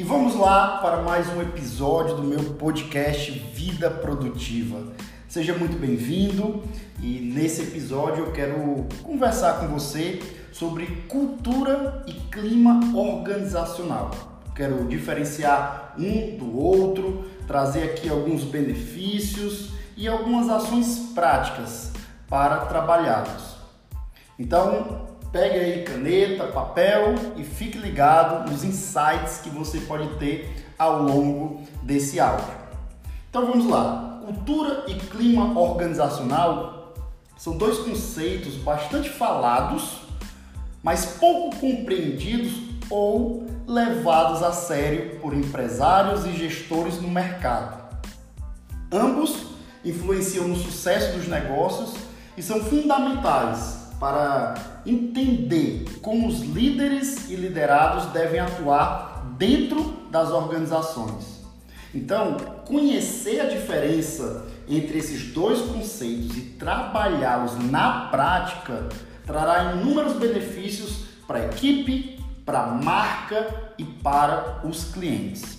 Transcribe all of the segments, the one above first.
E vamos lá para mais um episódio do meu podcast Vida Produtiva. Seja muito bem-vindo e nesse episódio eu quero conversar com você sobre cultura e clima organizacional. Quero diferenciar um do outro, trazer aqui alguns benefícios e algumas ações práticas para trabalhá-los. Então, pegue aí caneta, papel e fique ligado nos insights que você pode ter ao longo desse áudio. Então vamos lá. Cultura e clima organizacional são dois conceitos bastante falados, mas pouco compreendidos ou levados a sério por empresários e gestores no mercado. Ambos influenciam no sucesso dos negócios e são fundamentais para entender como os líderes e liderados devem atuar dentro das organizações. Então, conhecer a diferença entre esses dois conceitos e trabalhá-los na prática trará inúmeros benefícios para a equipe, para a marca e para os clientes.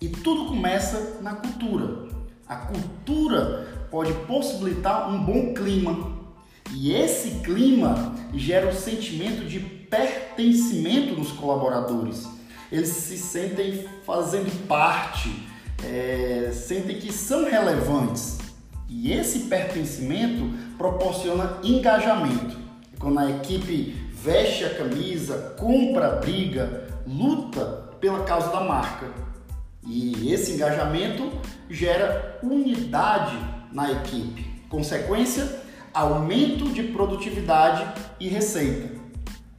E tudo começa na cultura. A cultura pode possibilitar um bom clima, e esse clima gera o um sentimento de pertencimento nos colaboradores. Eles se sentem fazendo parte, é, sentem que são relevantes. E esse pertencimento proporciona engajamento. Quando a equipe veste a camisa, compra a briga, luta pela causa da marca. E esse engajamento gera unidade na equipe. Consequência, aumento de produtividade e receita.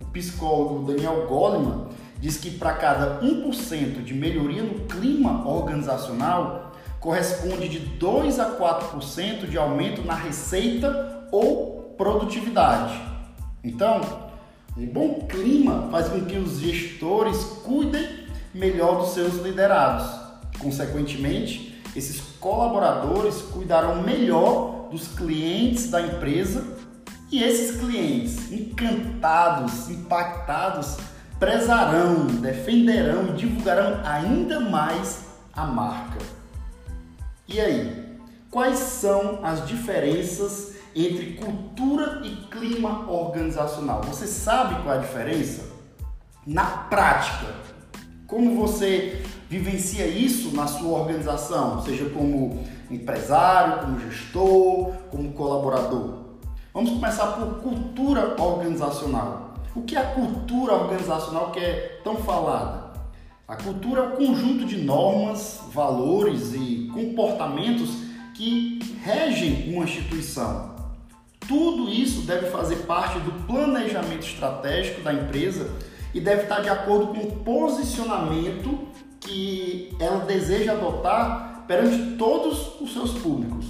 O psicólogo Daniel Goleman diz que para cada 1% de melhoria no clima organizacional, corresponde de 2 a 4% de aumento na receita ou produtividade. Então, um bom clima faz com que os gestores cuidem melhor dos seus liderados. Consequentemente, esses colaboradores cuidarão melhor dos clientes da empresa e esses clientes encantados, impactados, prezarão, defenderão e divulgarão ainda mais a marca. E aí, quais são as diferenças entre cultura e clima organizacional? Você sabe qual é a diferença? Na prática, como você vivencia isso na sua organização, seja como empresário, como gestor, como colaborador. Vamos começar por cultura organizacional. O que é a cultura organizacional que é tão falada? A cultura é o conjunto de normas, valores e comportamentos que regem uma instituição. Tudo isso deve fazer parte do planejamento estratégico da empresa e deve estar de acordo com o posicionamento que ela deseja adotar perante todos os seus públicos.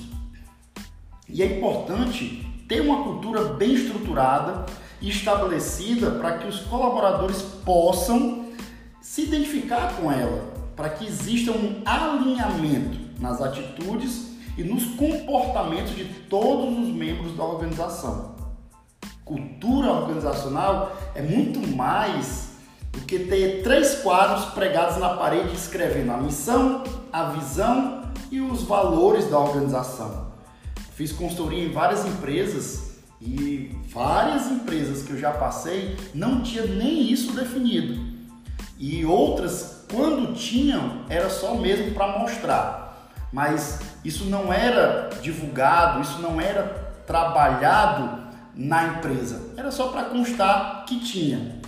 E é importante ter uma cultura bem estruturada e estabelecida para que os colaboradores possam se identificar com ela, para que exista um alinhamento nas atitudes e nos comportamentos de todos os membros da organização. Cultura organizacional é muito mais do que ter três quadros pregados na parede escrevendo a missão, a visão e os valores da organização. Fiz consultoria em várias empresas e várias empresas que eu já passei não tinha nem isso definido. E outras, quando tinham, era só mesmo para mostrar. Mas isso não era divulgado, isso não era trabalhado na empresa. Era só para constar que tinha.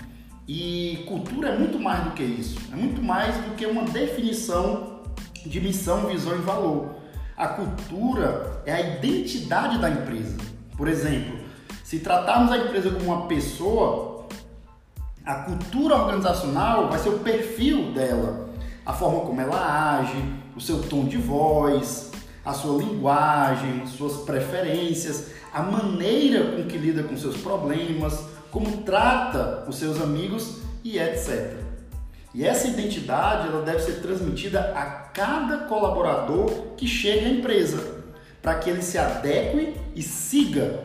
E cultura é muito mais do que isso. É muito mais do que uma definição de missão, visão e valor. A cultura é a identidade da empresa. Por exemplo, se tratarmos a empresa como uma pessoa, a cultura organizacional vai ser o perfil dela, a forma como ela age, o seu tom de voz, a sua linguagem, suas preferências, a maneira com que lida com seus problemas, como trata os seus amigos e etc. E essa identidade ela deve ser transmitida a cada colaborador que chega à empresa, para que ele se adeque e siga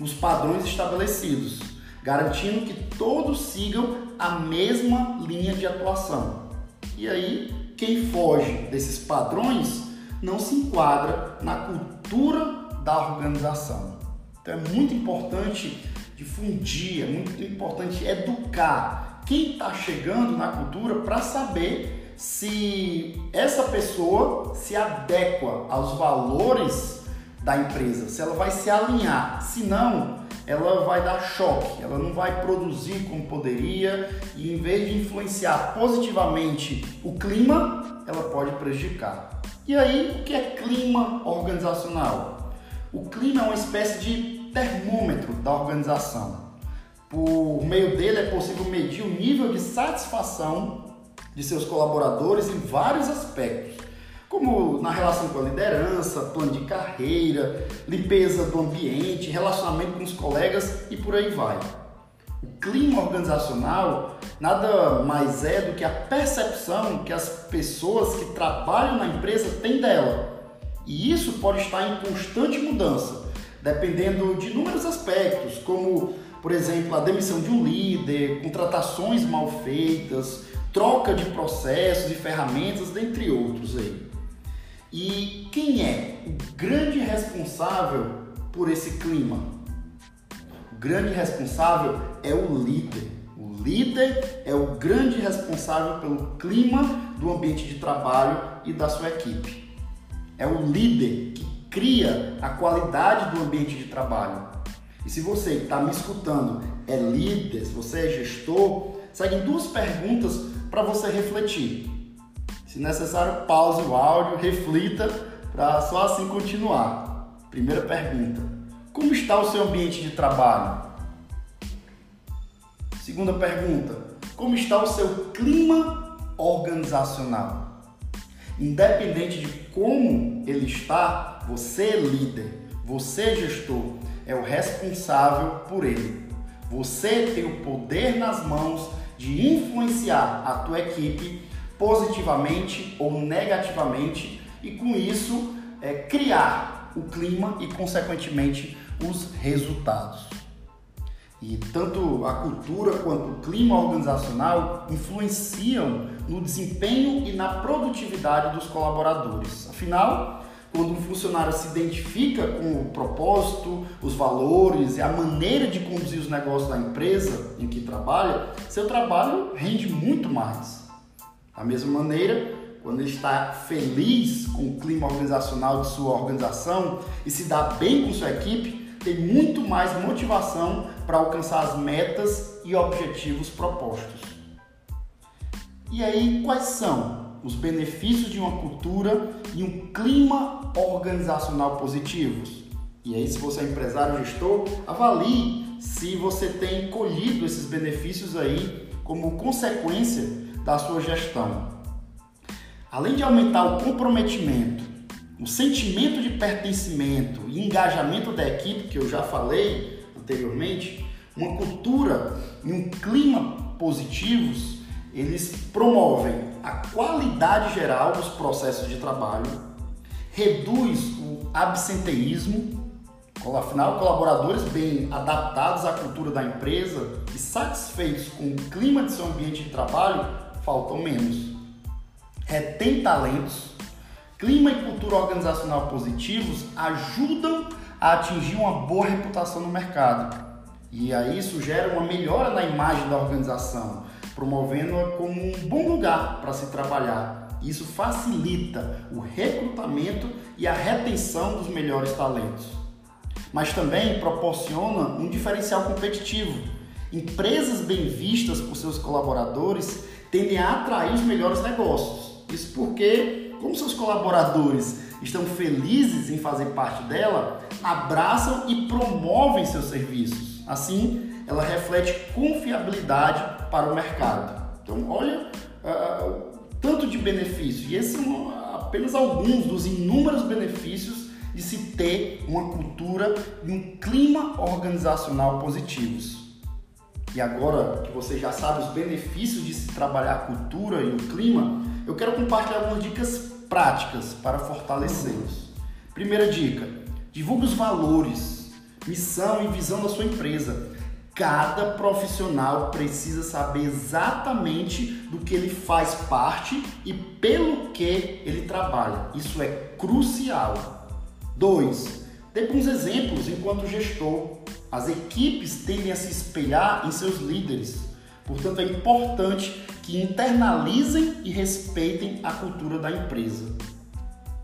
os padrões estabelecidos, garantindo que todos sigam a mesma linha de atuação. E aí, quem foge desses padrões não se enquadra na cultura da organização. Então é muito importante difundir, é muito importante educar quem está chegando na cultura para saber se essa pessoa se adequa aos valores da empresa, se ela vai se alinhar. Se não, ela vai dar choque, ela não vai produzir como poderia e em vez de influenciar positivamente o clima, ela pode prejudicar. E aí, o que é clima organizacional? O clima é uma espécie de termômetro da organização. Por meio dele é possível medir o nível de satisfação de seus colaboradores em vários aspectos como na relação com a liderança, plano de carreira, limpeza do ambiente, relacionamento com os colegas e por aí vai. O clima organizacional nada mais é do que a percepção que as pessoas que trabalham na empresa têm dela. E isso pode estar em constante mudança, dependendo de inúmeros aspectos, como, por exemplo, a demissão de um líder, contratações mal feitas, troca de processos e ferramentas, dentre outros aí. E quem é o grande responsável por esse clima? O grande responsável é o líder. O líder é o grande responsável pelo clima do ambiente de trabalho e da sua equipe. É o líder que cria a qualidade do ambiente de trabalho. E se você está me escutando é líder, se você é gestor, seguem duas perguntas para você refletir. Se necessário, pause o áudio, reflita para só assim continuar. Primeira pergunta: Como está o seu ambiente de trabalho? Segunda pergunta: Como está o seu clima organizacional? Independente de como ele está, você é líder, você é gestor, é o responsável por ele. Você tem o poder nas mãos de influenciar a tua equipe positivamente ou negativamente e com isso é, criar o clima e consequentemente os resultados. E tanto a cultura quanto o clima organizacional influenciam no desempenho e na produtividade dos colaboradores. Afinal, quando um funcionário se identifica com o propósito, os valores e a maneira de conduzir os negócios da empresa em que trabalha, seu trabalho rende muito mais. Da mesma maneira, quando ele está feliz com o clima organizacional de sua organização e se dá bem com sua equipe, tem muito mais motivação para alcançar as metas e objetivos propostos. E aí, quais são os benefícios de uma cultura e um clima organizacional positivos? E aí, se você é empresário gestor, avalie se você tem colhido esses benefícios aí como consequência da sua gestão. Além de aumentar o comprometimento, o sentimento de pertencimento e engajamento da equipe, que eu já falei anteriormente, uma cultura e um clima positivos, eles promovem a qualidade geral dos processos de trabalho, reduz o absenteísmo, afinal, colaboradores bem adaptados à cultura da empresa e satisfeitos com o clima de seu ambiente de trabalho faltam menos. Retém talentos, clima e cultura organizacional positivos ajudam a atingir uma boa reputação no mercado. E aí isso gera uma melhora na imagem da organização, promovendo-a como um bom lugar para se trabalhar. Isso facilita o recrutamento e a retenção dos melhores talentos. Mas também proporciona um diferencial competitivo. Empresas bem vistas por seus colaboradores tendem a atrair os melhores negócios. Isso porque, como seus colaboradores estão felizes em fazer parte dela, abraçam e promovem seus serviços. Assim, ela reflete confiabilidade para o mercado. Então, olha uh, tanto de benefícios. E esses são apenas alguns dos inúmeros benefícios de se ter uma cultura e um clima organizacional positivos. E agora que você já sabe os benefícios de se trabalhar a cultura e o clima, eu quero compartilhar algumas dicas práticas para fortalecê-los. Primeira dica: divulgue os valores, missão e visão da sua empresa. Cada profissional precisa saber exatamente do que ele faz parte e pelo que ele trabalha. Isso é crucial. 2. Dê alguns exemplos enquanto gestor. As equipes tendem a se espelhar em seus líderes. Portanto, é importante que internalizem e respeitem a cultura da empresa.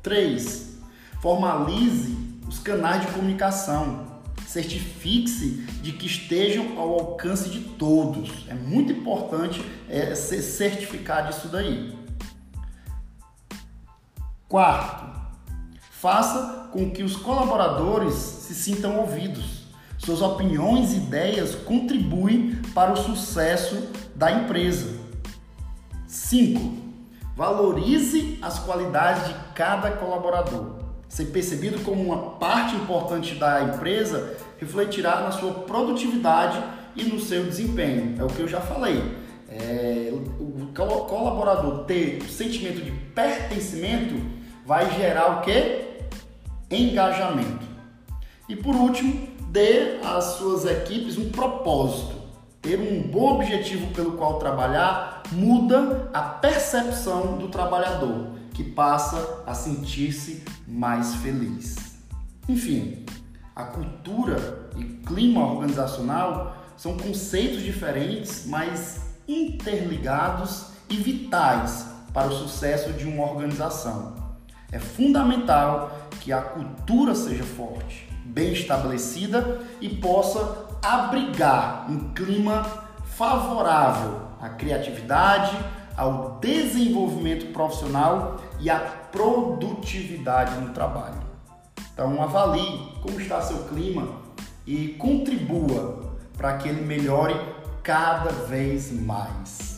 3. Formalize os canais de comunicação certifique-se de que estejam ao alcance de todos. É muito importante é, ser certificado disso daí. Quarto, faça com que os colaboradores se sintam ouvidos. Suas opiniões e ideias contribuem para o sucesso da empresa. 5. Valorize as qualidades de cada colaborador ser percebido como uma parte importante da empresa refletirá na sua produtividade e no seu desempenho. É o que eu já falei. É, o colaborador ter sentimento de pertencimento vai gerar o que? Engajamento. E por último, dê às suas equipes um propósito. Ter um bom objetivo pelo qual trabalhar muda a percepção do trabalhador que passa a sentir-se mais feliz. Enfim, a cultura e clima organizacional são conceitos diferentes, mas interligados e vitais para o sucesso de uma organização. É fundamental que a cultura seja forte, bem estabelecida e possa abrigar um clima favorável à criatividade, ao desenvolvimento profissional e à produtividade no trabalho. Então, avalie como está seu clima e contribua para que ele melhore cada vez mais.